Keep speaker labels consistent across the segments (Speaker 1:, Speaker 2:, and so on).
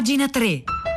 Speaker 1: pagina 3.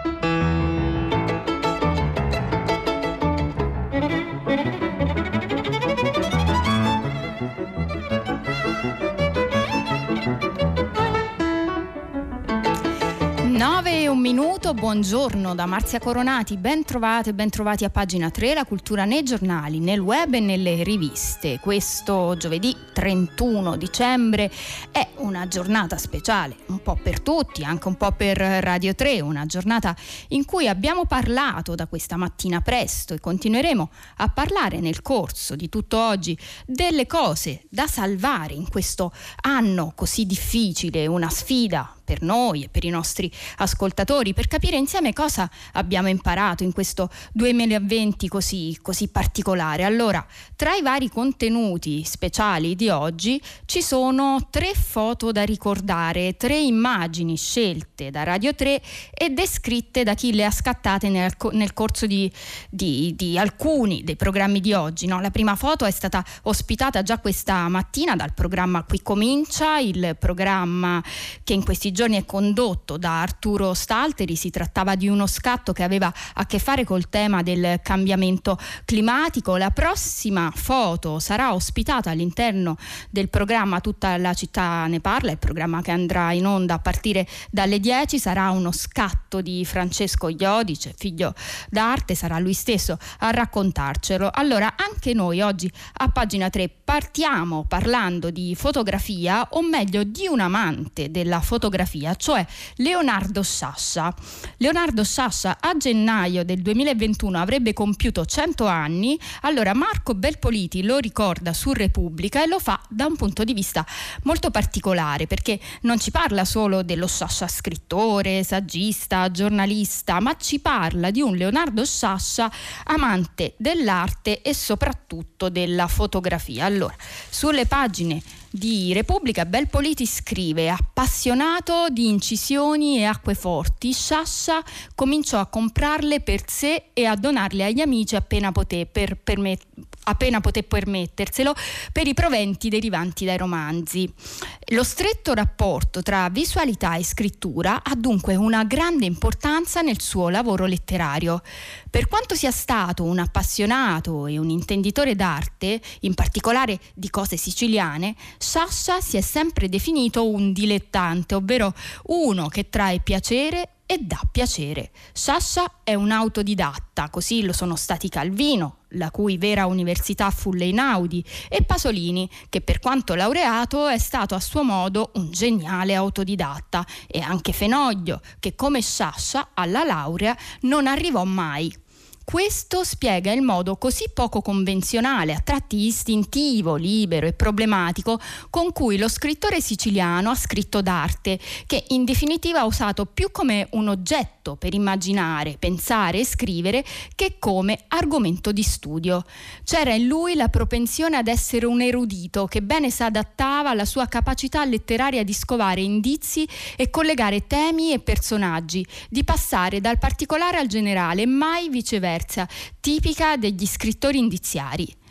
Speaker 2: Minuto, buongiorno da Marzia Coronati, ben trovate, ben trovati a pagina 3, la cultura nei giornali, nel web e nelle riviste. Questo giovedì 31 dicembre è una giornata speciale, un po' per tutti, anche un po' per Radio 3, una giornata in cui abbiamo parlato da questa mattina presto e continueremo a parlare nel corso di tutto oggi delle cose da salvare in questo anno così difficile, una sfida per noi e per i nostri ascoltatori, per capire insieme cosa abbiamo imparato in questo 2020 così, così particolare. Allora, tra i vari contenuti speciali di oggi ci sono tre foto da ricordare, tre immagini scelte da Radio 3 e descritte da chi le ha scattate nel, nel corso di, di, di, alcuni dei programmi di oggi. No? La prima foto è stata ospitata già questa mattina dal programma Qui Comincia, il programma che in questi giorni è condotto da Arturo Stalteri, si trattava di uno scatto che aveva a che fare col tema del cambiamento climatico. La prossima foto sarà ospitata all'interno del programma Tutta la città ne parla, il programma che andrà in onda a partire dalle 10, sarà uno scatto di Francesco Iodice, figlio d'arte, sarà lui stesso a raccontarcelo. Allora, anche noi oggi a pagina 3 partiamo parlando di fotografia, o meglio di un amante della fotografia cioè Leonardo Sciascia. Leonardo Sciascia a gennaio del 2021 avrebbe compiuto 100 anni, allora Marco Belpoliti lo ricorda su Repubblica e lo fa da un punto di vista molto particolare perché non ci parla solo dello Sciascia scrittore, saggista, giornalista, ma ci parla di un Leonardo Sciascia amante dell'arte e soprattutto della fotografia. Allora, sulle pagine di Repubblica, Belpoliti scrive appassionato di incisioni e acque forti, Sciascia cominciò a comprarle per sé e a donarle agli amici appena poté per, per me, appena poté permetterselo per i proventi derivanti dai romanzi. Lo stretto rapporto tra visualità e scrittura ha dunque una grande importanza nel suo lavoro letterario. Per quanto sia stato un appassionato e un intenditore d'arte, in particolare di cose siciliane, Sciascia si è sempre definito un dilettante, ovvero uno che trae piacere e dà piacere. Sciascia è un autodidatta, così lo sono stati Calvino, la cui vera università fu l'Einaudi, e Pasolini, che per quanto laureato è stato a suo modo un geniale autodidatta, e anche Fenoglio, che come Sciascia alla laurea non arrivò mai. Questo spiega il modo così poco convenzionale, a tratti istintivo, libero e problematico con cui lo scrittore siciliano ha scritto d'arte, che in definitiva ha usato più come un oggetto per immaginare, pensare e scrivere che come argomento di studio. C'era in lui la propensione ad essere un erudito che bene si adattava alla sua capacità letteraria di scovare indizi e collegare temi e personaggi, di passare dal particolare al generale, mai viceversa tipica degli scrittori indiziari.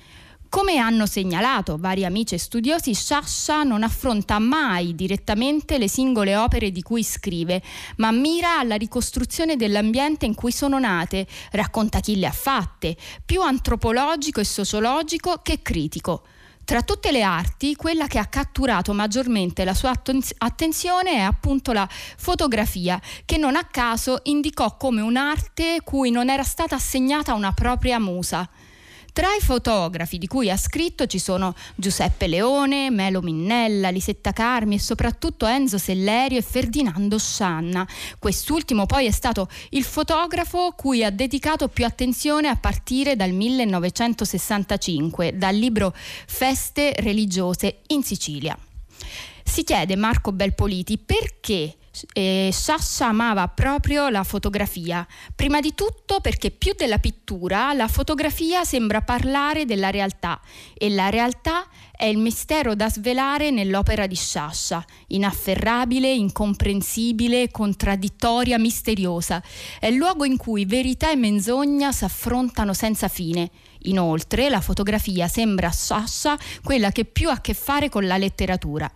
Speaker 2: Come hanno segnalato vari amici e studiosi, Sciascia non affronta mai direttamente le singole opere di cui scrive, ma mira alla ricostruzione dell'ambiente in cui sono nate, racconta chi le ha fatte, più antropologico e sociologico che critico. Tra tutte le arti, quella che ha catturato maggiormente la sua attenzione è appunto la fotografia, che non a caso indicò come un'arte cui non era stata assegnata una propria musa. Tra i fotografi di cui ha scritto ci sono Giuseppe Leone, Melo Minnella, Lisetta Carmi e soprattutto Enzo Sellerio e Ferdinando Scianna. Quest'ultimo poi è stato il fotografo cui ha dedicato più attenzione a partire dal 1965, dal libro Feste religiose in Sicilia. Si chiede Marco Belpoliti perché eh, Sciascia amava proprio la fotografia, prima di tutto perché più della pittura la fotografia sembra parlare della realtà e la realtà è il mistero da svelare nell'opera di Sciascia, inafferrabile, incomprensibile, contraddittoria, misteriosa. È il luogo in cui verità e menzogna si affrontano senza fine. Inoltre la fotografia sembra a Sciascia quella che più ha a che fare con la letteratura.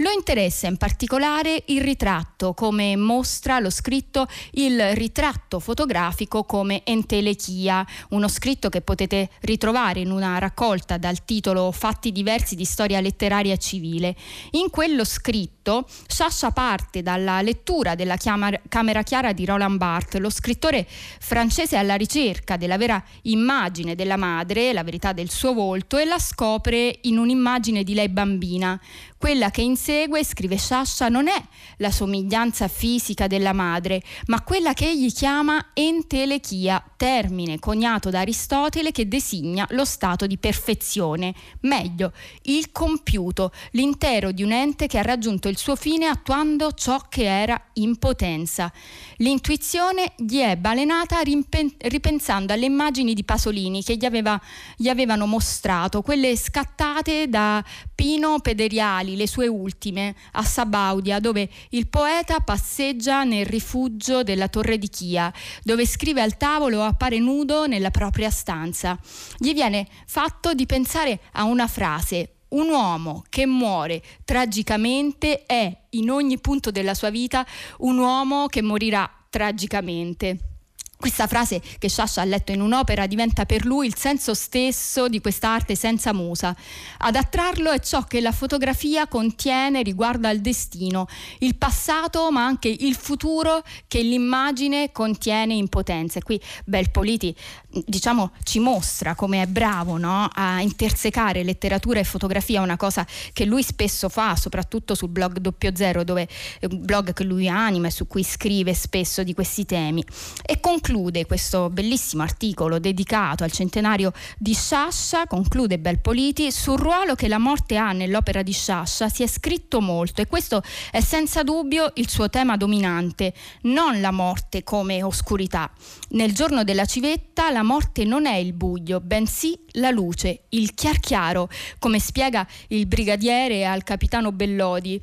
Speaker 2: Lo interessa in particolare il ritratto, come mostra lo scritto Il ritratto fotografico come entelechia, uno scritto che potete ritrovare in una raccolta dal titolo Fatti diversi di storia letteraria civile. In quello scritto Sciascia parte dalla lettura della Camera Chiara di Roland Barthes, lo scrittore francese alla ricerca della vera immagine della madre, la verità del suo volto, e la scopre in un'immagine di lei bambina. Quella che insegue, scrive Sciascia, non è la somiglianza fisica della madre, ma quella che egli chiama entelechia, termine coniato da Aristotele che designa lo stato di perfezione, meglio, il compiuto, l'intero di un ente che ha raggiunto il suo fine attuando ciò che era in potenza. L'intuizione gli è balenata ripensando alle immagini di Pasolini che gli, aveva, gli avevano mostrato, quelle scattate da Pino Pederiali, le sue ultime, a Sabaudia, dove il poeta passeggia nel rifugio della Torre di Chia, dove scrive al tavolo o appare nudo nella propria stanza. Gli viene fatto di pensare a una frase, un uomo che muore tragicamente è in ogni punto della sua vita un uomo che morirà tragicamente. Questa frase che Sciascia ha letto in un'opera diventa per lui il senso stesso di quest'arte senza musa. Ad attrarlo è ciò che la fotografia contiene riguardo al destino, il passato ma anche il futuro che l'immagine contiene in potenza. E qui Belpoliti diciamo ci mostra come è bravo no? a intersecare letteratura e fotografia, una cosa che lui spesso fa, soprattutto sul blog Doppio Zero, dove un blog che lui anima e su cui scrive spesso di questi temi. E conclude conclude questo bellissimo articolo dedicato al centenario di Sciascia, conclude Belpoliti, sul ruolo che la morte ha nell'opera di Sciascia si è scritto molto e questo è senza dubbio il suo tema dominante, non la morte come oscurità. Nel giorno della civetta la morte non è il buio, bensì la luce, il chiar chiaro, come spiega il brigadiere al capitano Bellodi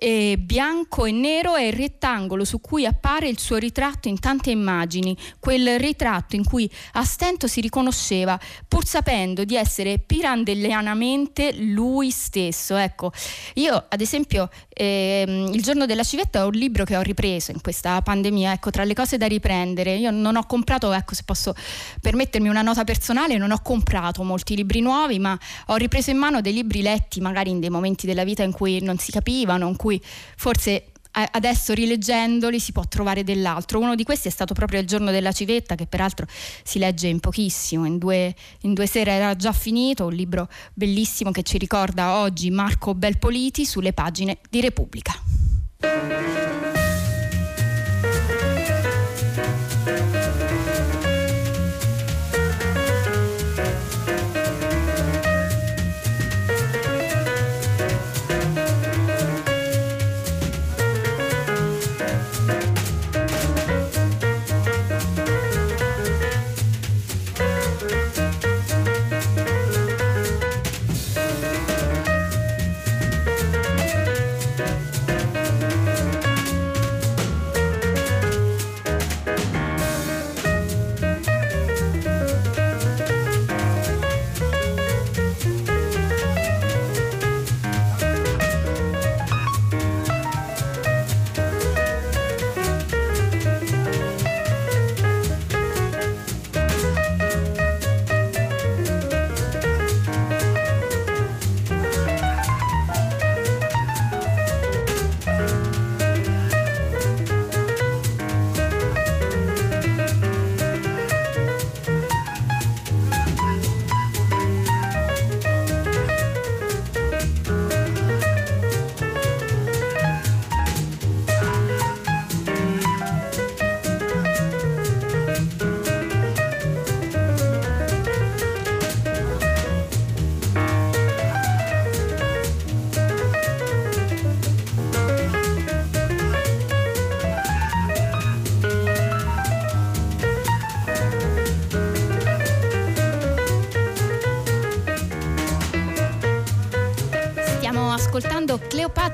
Speaker 2: eh, bianco e nero è il rettangolo su cui appare il suo ritratto in tante immagini, quel ritratto in cui a stento si riconosceva, pur sapendo di essere pirandellianamente lui stesso. Ecco, io ad esempio ehm, Il giorno della civetta è un libro che ho ripreso in questa pandemia, ecco, tra le cose da riprendere. Io non ho comprato, ecco, se posso permettermi una nota personale, non ho comprato molti libri nuovi, ma ho ripreso in mano dei libri letti magari in dei momenti della vita in cui non si capivano, in cui cui forse adesso rileggendoli si può trovare dell'altro. Uno di questi è stato proprio il giorno della civetta, che peraltro si legge in pochissimo, in due, in due, sere era già finito, un libro bellissimo che ci ricorda oggi Marco Belpoliti sulle pagine di Repubblica.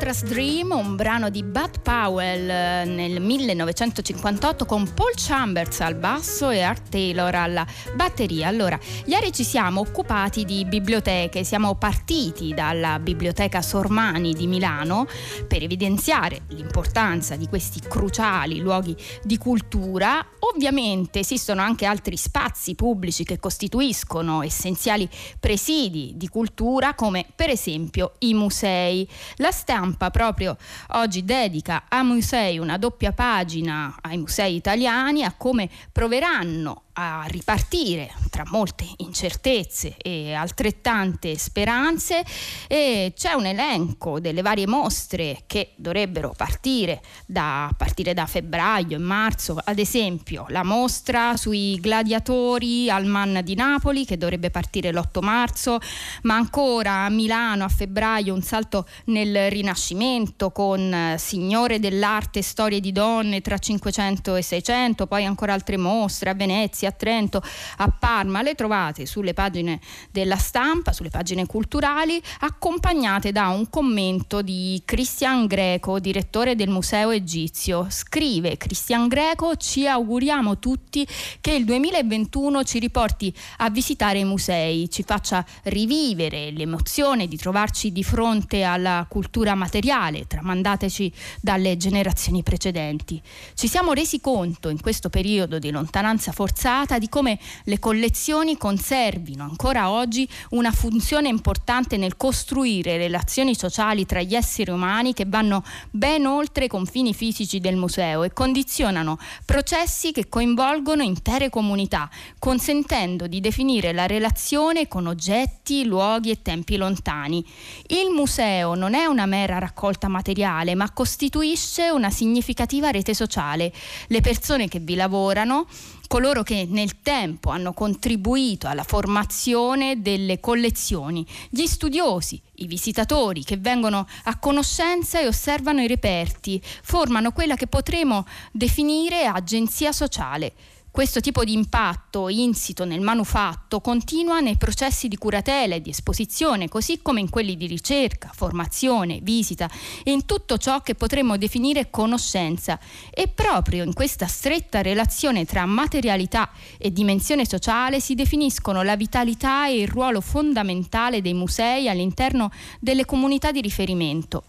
Speaker 2: Alcatraz Dream, un brano di Bud Powell eh, nel 1958 con Paul Chambers al basso e Art Taylor alla batteria. Allora, ieri ci siamo occupati di biblioteche, siamo partiti dalla Biblioteca Sormani di Milano per evidenziare l'importanza di questi cruciali luoghi di cultura. Ovviamente esistono anche altri spazi pubblici che costituiscono essenziali presidi di cultura come per esempio i musei. La stampa proprio oggi dedica a musei una doppia pagina ai musei italiani, a come proveranno a ripartire tra molte incertezze e altrettante speranze e c'è un elenco delle varie mostre che dovrebbero partire da, partire da febbraio e marzo, ad esempio la mostra sui gladiatori al Man di Napoli che dovrebbe partire l'8 marzo, ma ancora a Milano a febbraio un salto nel Rinascimento con eh, Signore dell'arte, storie di donne tra 500 e 600, poi ancora altre mostre a Venezia a Trento, a Parma, le trovate sulle pagine della stampa, sulle pagine culturali, accompagnate da un commento di Cristian Greco, direttore del Museo Egizio. Scrive Cristian Greco, ci auguriamo tutti che il 2021 ci riporti a visitare i musei, ci faccia rivivere l'emozione di trovarci di fronte alla cultura materiale tramandateci dalle generazioni precedenti. Ci siamo resi conto in questo periodo di lontananza forzata dimostrata di come le collezioni conservino ancora oggi una funzione importante nel costruire relazioni sociali tra gli esseri umani che vanno ben oltre i confini fisici del museo e condizionano processi che coinvolgono intere comunità, consentendo di definire la relazione con oggetti, luoghi e tempi lontani. Il museo non è una mera raccolta materiale, ma costituisce una significativa rete sociale. Le persone che vi lavorano coloro che nel tempo hanno contribuito alla formazione delle collezioni, gli studiosi, i visitatori che vengono a conoscenza e osservano i reperti, formano quella che potremo definire agenzia sociale questo tipo di impatto insito nel manufatto continua nei processi di curatela e di esposizione, così come in quelli di ricerca, formazione, visita e in tutto ciò che potremmo definire conoscenza. E proprio in questa stretta relazione tra materialità e dimensione sociale si definiscono la vitalità e il ruolo fondamentale dei musei all'interno delle comunità di riferimento.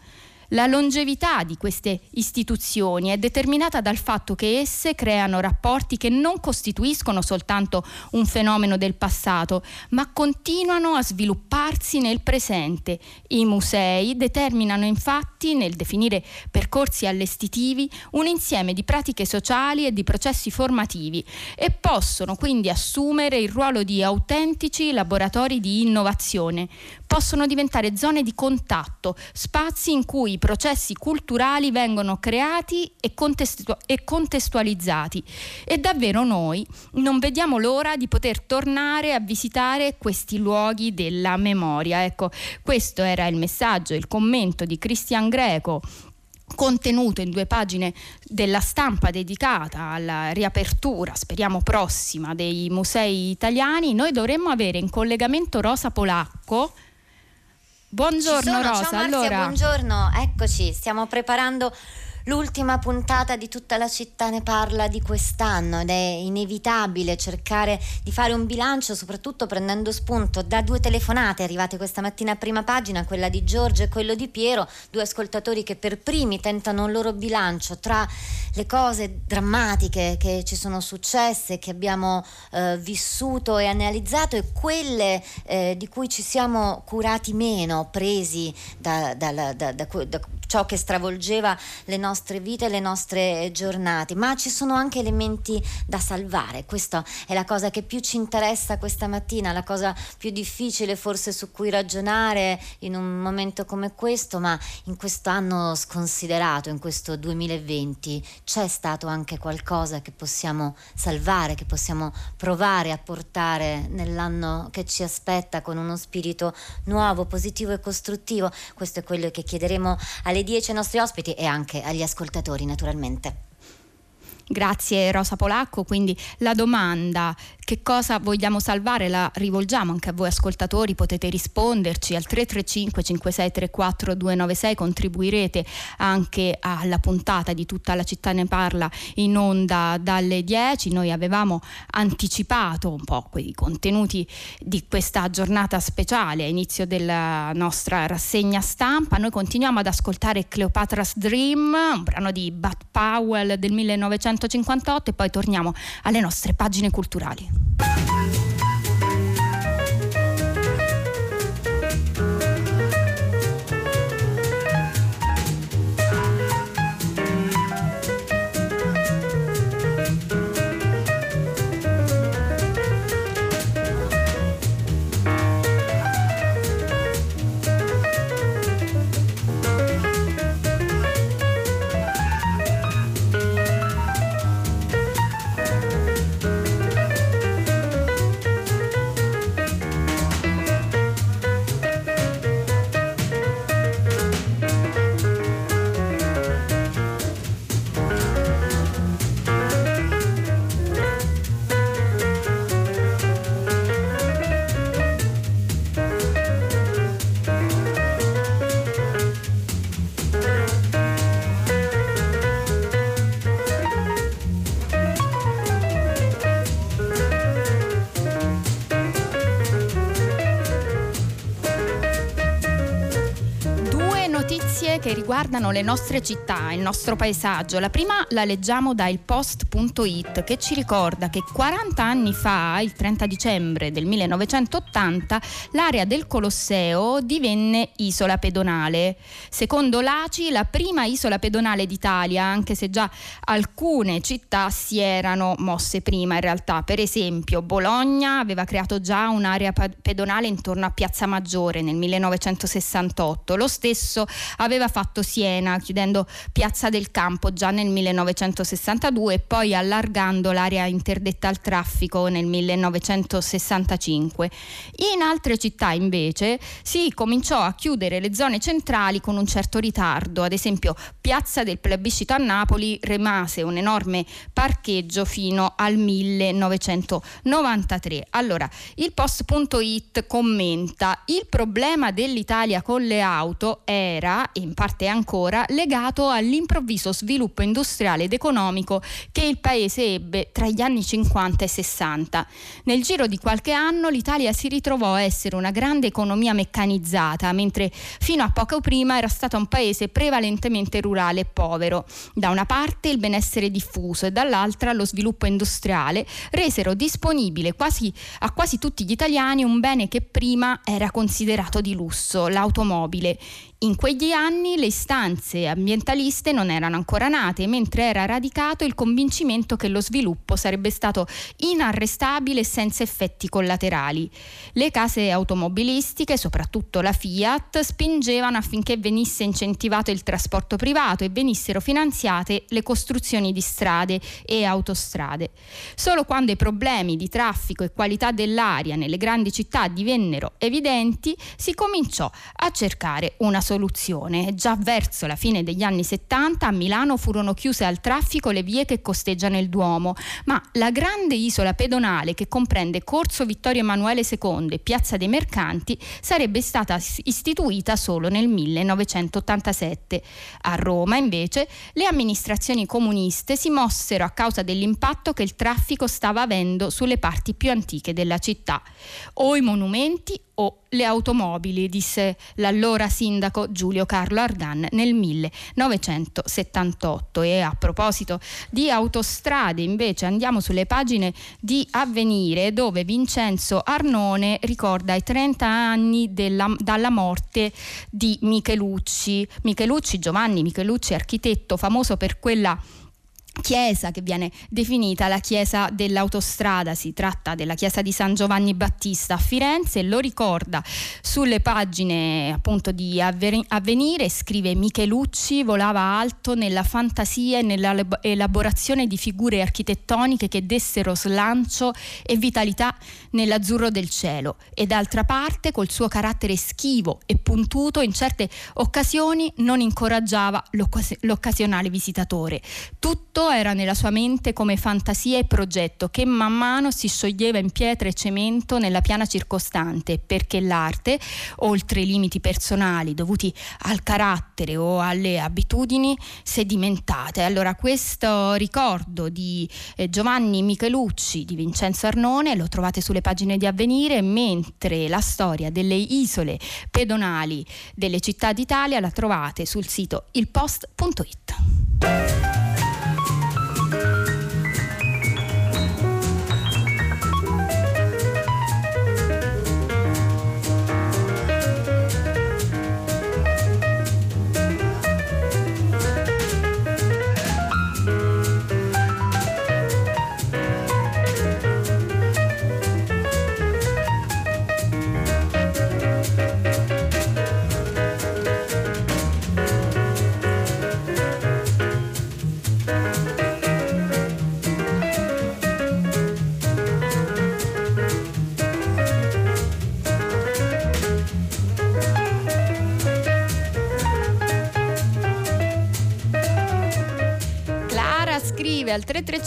Speaker 2: La longevità di queste istituzioni è determinata dal fatto che esse creano rapporti che non costituiscono soltanto un fenomeno del passato, ma continuano a svilupparsi nel presente. I musei determinano infatti, nel definire percorsi allestitivi, un insieme di pratiche sociali e di processi formativi e possono quindi assumere il ruolo di autentici laboratori di innovazione. Possono diventare zone di contatto, spazi in cui i processi culturali vengono creati e, contestu- e contestualizzati e davvero noi non vediamo l'ora di poter tornare a visitare questi luoghi della memoria. Ecco, questo era il messaggio, il commento di Cristian Greco contenuto in due pagine della stampa dedicata alla riapertura, speriamo prossima, dei musei italiani, noi dovremmo avere in collegamento Rosa Polacco, Buongiorno
Speaker 1: sono,
Speaker 2: Rosa,
Speaker 1: ciao Marzia,
Speaker 2: allora...
Speaker 1: buongiorno, eccoci, stiamo preparando l'ultima puntata di tutta la città ne parla di quest'anno ed è inevitabile cercare di fare un bilancio, soprattutto prendendo spunto da due telefonate arrivate questa mattina a prima pagina, quella di Giorgio e quello di Piero, due ascoltatori che per primi tentano un loro bilancio tra le cose drammatiche che ci sono successe, che abbiamo eh, vissuto e analizzato e quelle eh, di cui ci siamo curati meno, presi da, da, da, da ciò che stravolgeva le nostre vite, le nostre giornate, ma ci sono anche elementi da salvare. Questa è la cosa che più ci interessa questa mattina, la cosa più difficile forse su cui ragionare in un momento come questo, ma in questo anno sconsiderato, in questo 2020, c'è stato anche qualcosa che possiamo salvare, che possiamo provare a portare nell'anno che ci aspetta con uno spirito nuovo, positivo e costruttivo. Questo è quello che chiederemo alle alle 10 ai nostri ospiti e anche agli ascoltatori naturalmente.
Speaker 2: Grazie Rosa Polacco, quindi la domanda che cosa vogliamo salvare, la rivolgiamo anche a voi ascoltatori, potete risponderci al 335 5634 296, contribuirete anche alla puntata di tutta la città ne parla in onda dalle 10. Noi avevamo anticipato un po' quei contenuti di questa giornata speciale a inizio della nostra rassegna stampa. Noi continuiamo ad ascoltare Cleopatra's Dream, un brano di Bat Powell del 1958 e poi torniamo alle nostre pagine culturali. Che riguardano le nostre città, il nostro paesaggio. La prima la leggiamo da ilpost.it che ci ricorda che 40 anni fa, il 30 dicembre del 1980, l'area del Colosseo divenne isola pedonale. Secondo l'ACI, la prima isola pedonale d'Italia, anche se già alcune città si erano mosse prima in realtà. Per esempio, Bologna aveva creato già un'area pedonale intorno a Piazza Maggiore nel 1968. Lo stesso aveva fatto Siena, chiudendo Piazza del Campo già nel 1962 e poi allargando l'area interdetta al traffico nel 1965. In altre città invece si cominciò a chiudere le zone centrali con un certo ritardo, ad esempio Piazza del Plebiscito a Napoli rimase un enorme parcheggio fino al 1993. Allora, il post.it commenta il problema dell'Italia con le auto era, in parte parte ancora legato all'improvviso sviluppo industriale ed economico che il paese ebbe tra gli anni 50 e 60. Nel giro di qualche anno l'Italia si ritrovò a essere una grande economia meccanizzata, mentre fino a poco prima era stata un paese prevalentemente rurale e povero. Da una parte il benessere diffuso e dall'altra lo sviluppo industriale resero disponibile quasi, a quasi tutti gli italiani un bene che prima era considerato di lusso, l'automobile. In quegli anni le istanze ambientaliste non erano ancora nate, mentre era radicato il convincimento che lo sviluppo sarebbe stato inarrestabile senza effetti collaterali. Le case automobilistiche, soprattutto la Fiat, spingevano affinché venisse incentivato il trasporto privato e venissero finanziate le costruzioni di strade e autostrade. Solo quando i problemi di traffico e qualità dell'aria nelle grandi città divennero evidenti, si cominciò a cercare una soluzione. Già verso la fine degli anni 70 a Milano furono chiuse al traffico le vie che costeggiano il Duomo, ma la grande isola pedonale che comprende Corso Vittorio Emanuele II e Piazza dei Mercanti sarebbe stata istituita solo nel 1987. A Roma, invece, le amministrazioni comuniste si mossero a causa dell'impatto che il traffico stava avendo sulle parti più antiche della città. O i monumenti o le automobili, disse l'allora sindaco Giulio Carlo Ardan nel 1978. E a proposito di autostrade, invece, andiamo sulle pagine di Avvenire, dove Vincenzo Arnone ricorda i 30 anni della, dalla morte di Michelucci. Michelucci, Giovanni Michelucci, architetto famoso per quella chiesa che viene definita la chiesa dell'autostrada, si tratta della chiesa di San Giovanni Battista a Firenze, lo ricorda sulle pagine appunto di Avvenire, scrive Michelucci volava alto nella fantasia e nell'elaborazione di figure architettoniche che dessero slancio e vitalità nell'azzurro del cielo e d'altra parte col suo carattere schivo e puntuto in certe occasioni non incoraggiava l'occas- l'occasionale visitatore. Tutto Era nella sua mente come fantasia e progetto che man mano si scioglieva in pietra e cemento nella piana circostante, perché l'arte, oltre i limiti personali dovuti al carattere o alle abitudini, sedimentate. Allora questo ricordo di eh, Giovanni Michelucci, di Vincenzo Arnone, lo trovate sulle pagine di Avvenire, mentre la storia delle isole pedonali delle città d'Italia la trovate sul sito ilpost.it.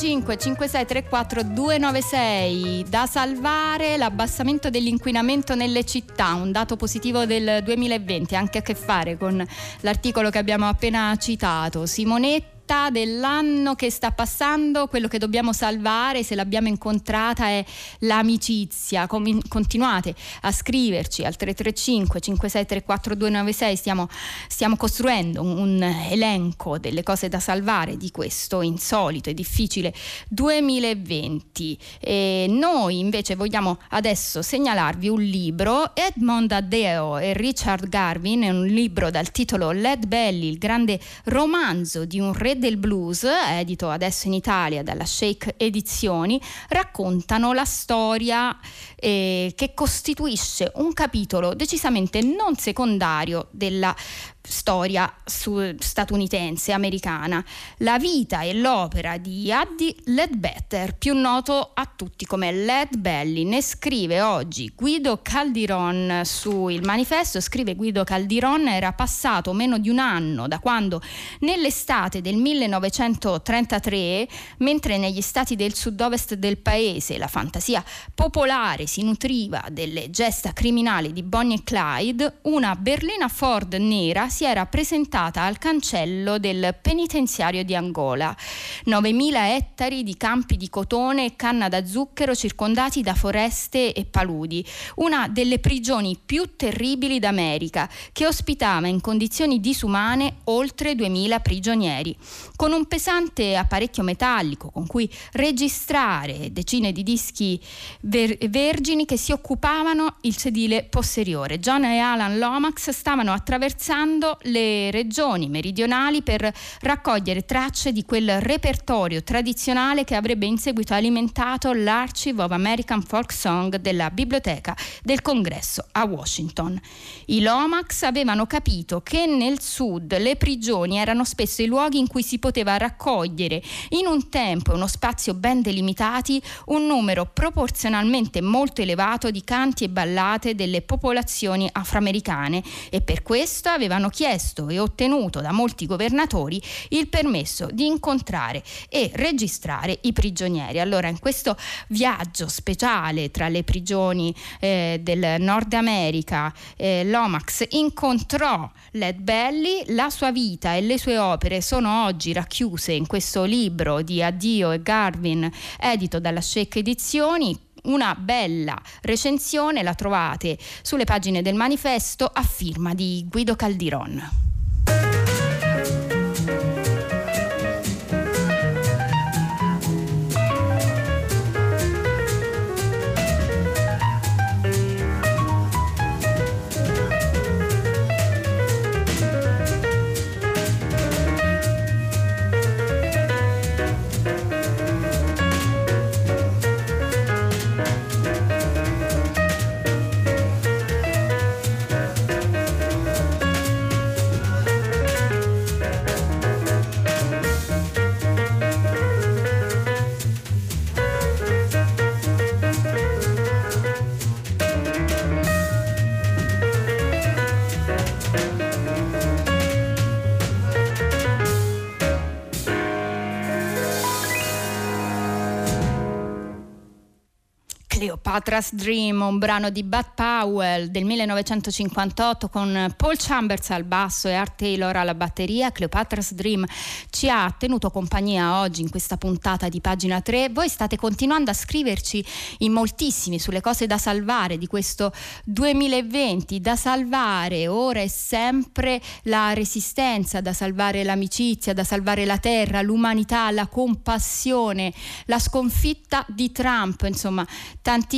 Speaker 2: 05 5634 296 da salvare l'abbassamento dell'inquinamento nelle città, un dato positivo del 2020, anche a che fare con l'articolo che abbiamo appena citato. Simonetti realtà dell'anno che sta passando, quello che dobbiamo salvare se l'abbiamo incontrata è l'amicizia. Continuate a scriverci al 335 5634 296, stiamo, stiamo costruendo un, elenco delle cose da salvare di questo insolito e difficile 2020. E noi invece vogliamo adesso segnalarvi un libro, Edmond Adeo e Richard Garvin, è un libro dal titolo Led Belly, il grande romanzo di un re del blues, edito adesso in Italia dalla Shake Edizioni, raccontano la storia eh, che costituisce un capitolo decisamente non secondario della storia statunitense, americana. La vita e l'opera di Addie Ledbetter, più noto a tutti come Led Belly, ne scrive oggi Guido Caldiron su Il Manifesto, scrive Guido Caldiron, era passato meno di un anno da quando nell'estate del 1933, mentre negli stati del sud-ovest del paese la fantasia popolare si nutriva delle gesta criminali di Bonnie e Clyde, una berlina Ford nera si era presentata al cancello del penitenziario di Angola. 9.000 ettari di campi di cotone e canna da zucchero circondati da foreste e paludi, una delle prigioni più terribili d'America, che ospitava in condizioni disumane oltre 2.000 prigionieri. Con un pesante apparecchio metallico con cui registrare decine di dischi ver- vergini che si occupavano il sedile posteriore. John e Alan Lomax stavano attraversando le regioni meridionali per raccogliere tracce di quel repertorio tradizionale che avrebbe in seguito alimentato l'Archive of American Folk Song della Biblioteca del Congresso a Washington. I Lomax avevano capito che nel sud le prigioni erano spesso i luoghi in cui si poteva raccogliere in un tempo e uno spazio ben delimitati un numero proporzionalmente molto elevato di canti e ballate delle popolazioni afroamericane e per questo avevano chiesto e ottenuto da molti governatori il permesso di incontrare e registrare i prigionieri. Allora in questo viaggio speciale tra le prigioni eh, del Nord America, eh, Lomax incontrò Led Belly, la sua vita e le sue opere sono oggi racchiuse in questo libro di Addio e Garvin edito dalla Shake Edizioni una bella recensione la trovate sulle pagine del manifesto a firma di Guido Caldiron. Cleopatra's Dream, un brano di Bud Powell del 1958 con Paul Chambers al basso e Art Taylor alla batteria. Cleopatra's Dream ci ha tenuto compagnia oggi in questa puntata di pagina 3. Voi state continuando a scriverci in moltissimi sulle cose da salvare di questo 2020, da salvare ora e sempre la resistenza, da salvare l'amicizia, da salvare la terra, l'umanità, la compassione, la sconfitta di Trump, insomma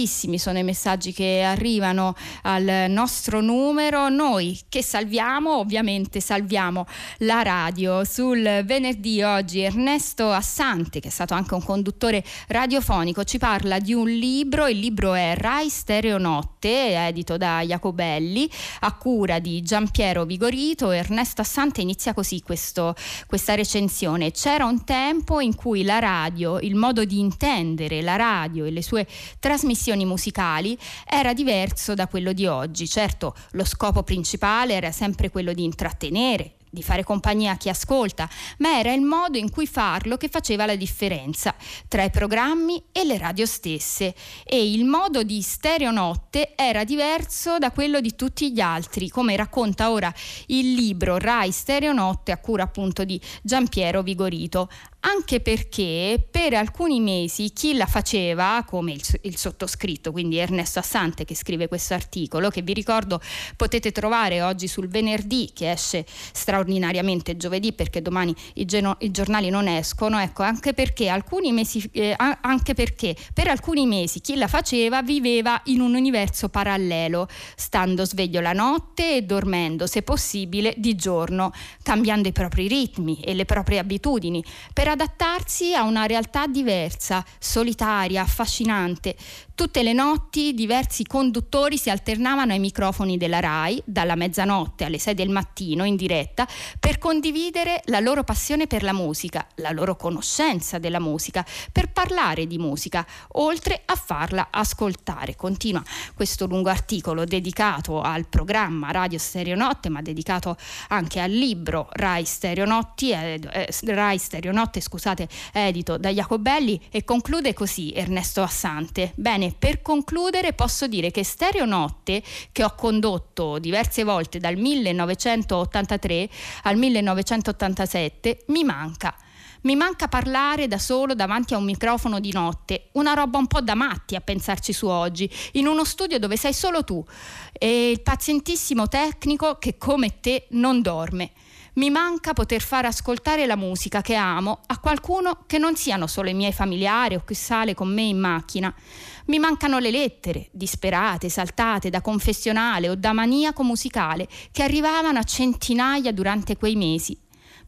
Speaker 2: tantissimi sono i messaggi che arrivano al nostro numero. Noi che salviamo, ovviamente salviamo la radio. Sul venerdì oggi Ernesto Assante, che è stato anche un conduttore radiofonico, ci parla di un libro. Il libro è Rai Stereo Notte, edito da Jacobelli, a cura di Giampiero Vigorito. Ernesto Assante inizia così questo, questa recensione. C'era un tempo in cui la radio, il modo di intendere la radio e le sue trasmissioni trasmissioni musicali era diverso da quello di oggi. Certo, lo scopo principale era sempre quello di intrattenere, di fare compagnia a chi ascolta, ma era il modo in cui farlo che faceva la differenza tra i programmi e le radio stesse e il modo di stereonotte era diverso da quello di tutti gli altri, come racconta ora il libro Rai Stereonotte a cura appunto di Giampiero Vigorito anche perché per alcuni mesi chi la faceva, come il, il, sottoscritto, quindi Ernesto Assante che scrive questo articolo, che vi ricordo potete trovare oggi sul venerdì, che esce straordinariamente giovedì perché domani i, geno, i giornali non escono, ecco, anche perché, mesi, eh, anche perché per alcuni mesi chi la faceva viveva in un universo parallelo, stando sveglio la notte e dormendo, se possibile, di giorno, cambiando i propri ritmi e le proprie abitudini. Per adattarsi a una realtà diversa, solitaria, affascinante. Tutte le notti diversi conduttori si alternavano ai microfoni della RAI, dalla mezzanotte alle 6 del mattino in diretta, per condividere la loro passione per la musica, la loro conoscenza della musica, per parlare di musica, oltre a farla ascoltare. Continua questo lungo articolo dedicato al programma Radio Stereo Notte, ma dedicato anche al libro Rai Stereo, Notti, eh, eh, Rai Stereo Notte, scusate, edito da Jacobelli e conclude così Ernesto Assante. Bene, per concludere posso dire che Stereo Notte, che ho condotto diverse volte dal 1983 al 1987, mi manca. Mi manca parlare da solo davanti a un microfono di notte, una roba un po' da matti a pensarci su oggi, in uno studio dove sei solo tu e il pazientissimo tecnico che come te non dorme. Mi manca poter far ascoltare la musica che amo a qualcuno che non siano solo i miei familiari o chi sale con me in macchina. Mi mancano le lettere, disperate, saltate da confessionale o da maniaco musicale, che arrivavano a centinaia durante quei mesi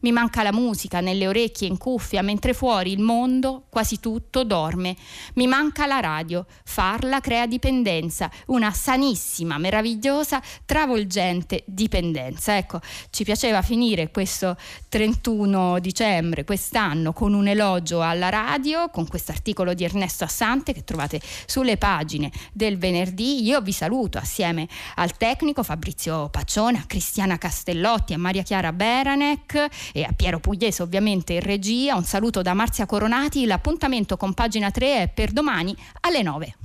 Speaker 2: mi manca la musica nelle orecchie in cuffia, mentre fuori il mondo, quasi tutto, dorme. Mi manca la radio. Farla crea dipendenza, una sanissima, meravigliosa, travolgente dipendenza. Ecco, ci piaceva finire questo 31 dicembre quest'anno con un elogio alla radio, con questo articolo di Ernesto Assante che trovate sulle pagine del venerdì. Io vi saluto assieme al tecnico Fabrizio Paccione, a Cristiana Castellotti, a Maria Chiara Beranec e a Piero Pugliese ovviamente in regia. Un saluto da Marzia Coronati, l'appuntamento con pagina 3 è per domani alle 9.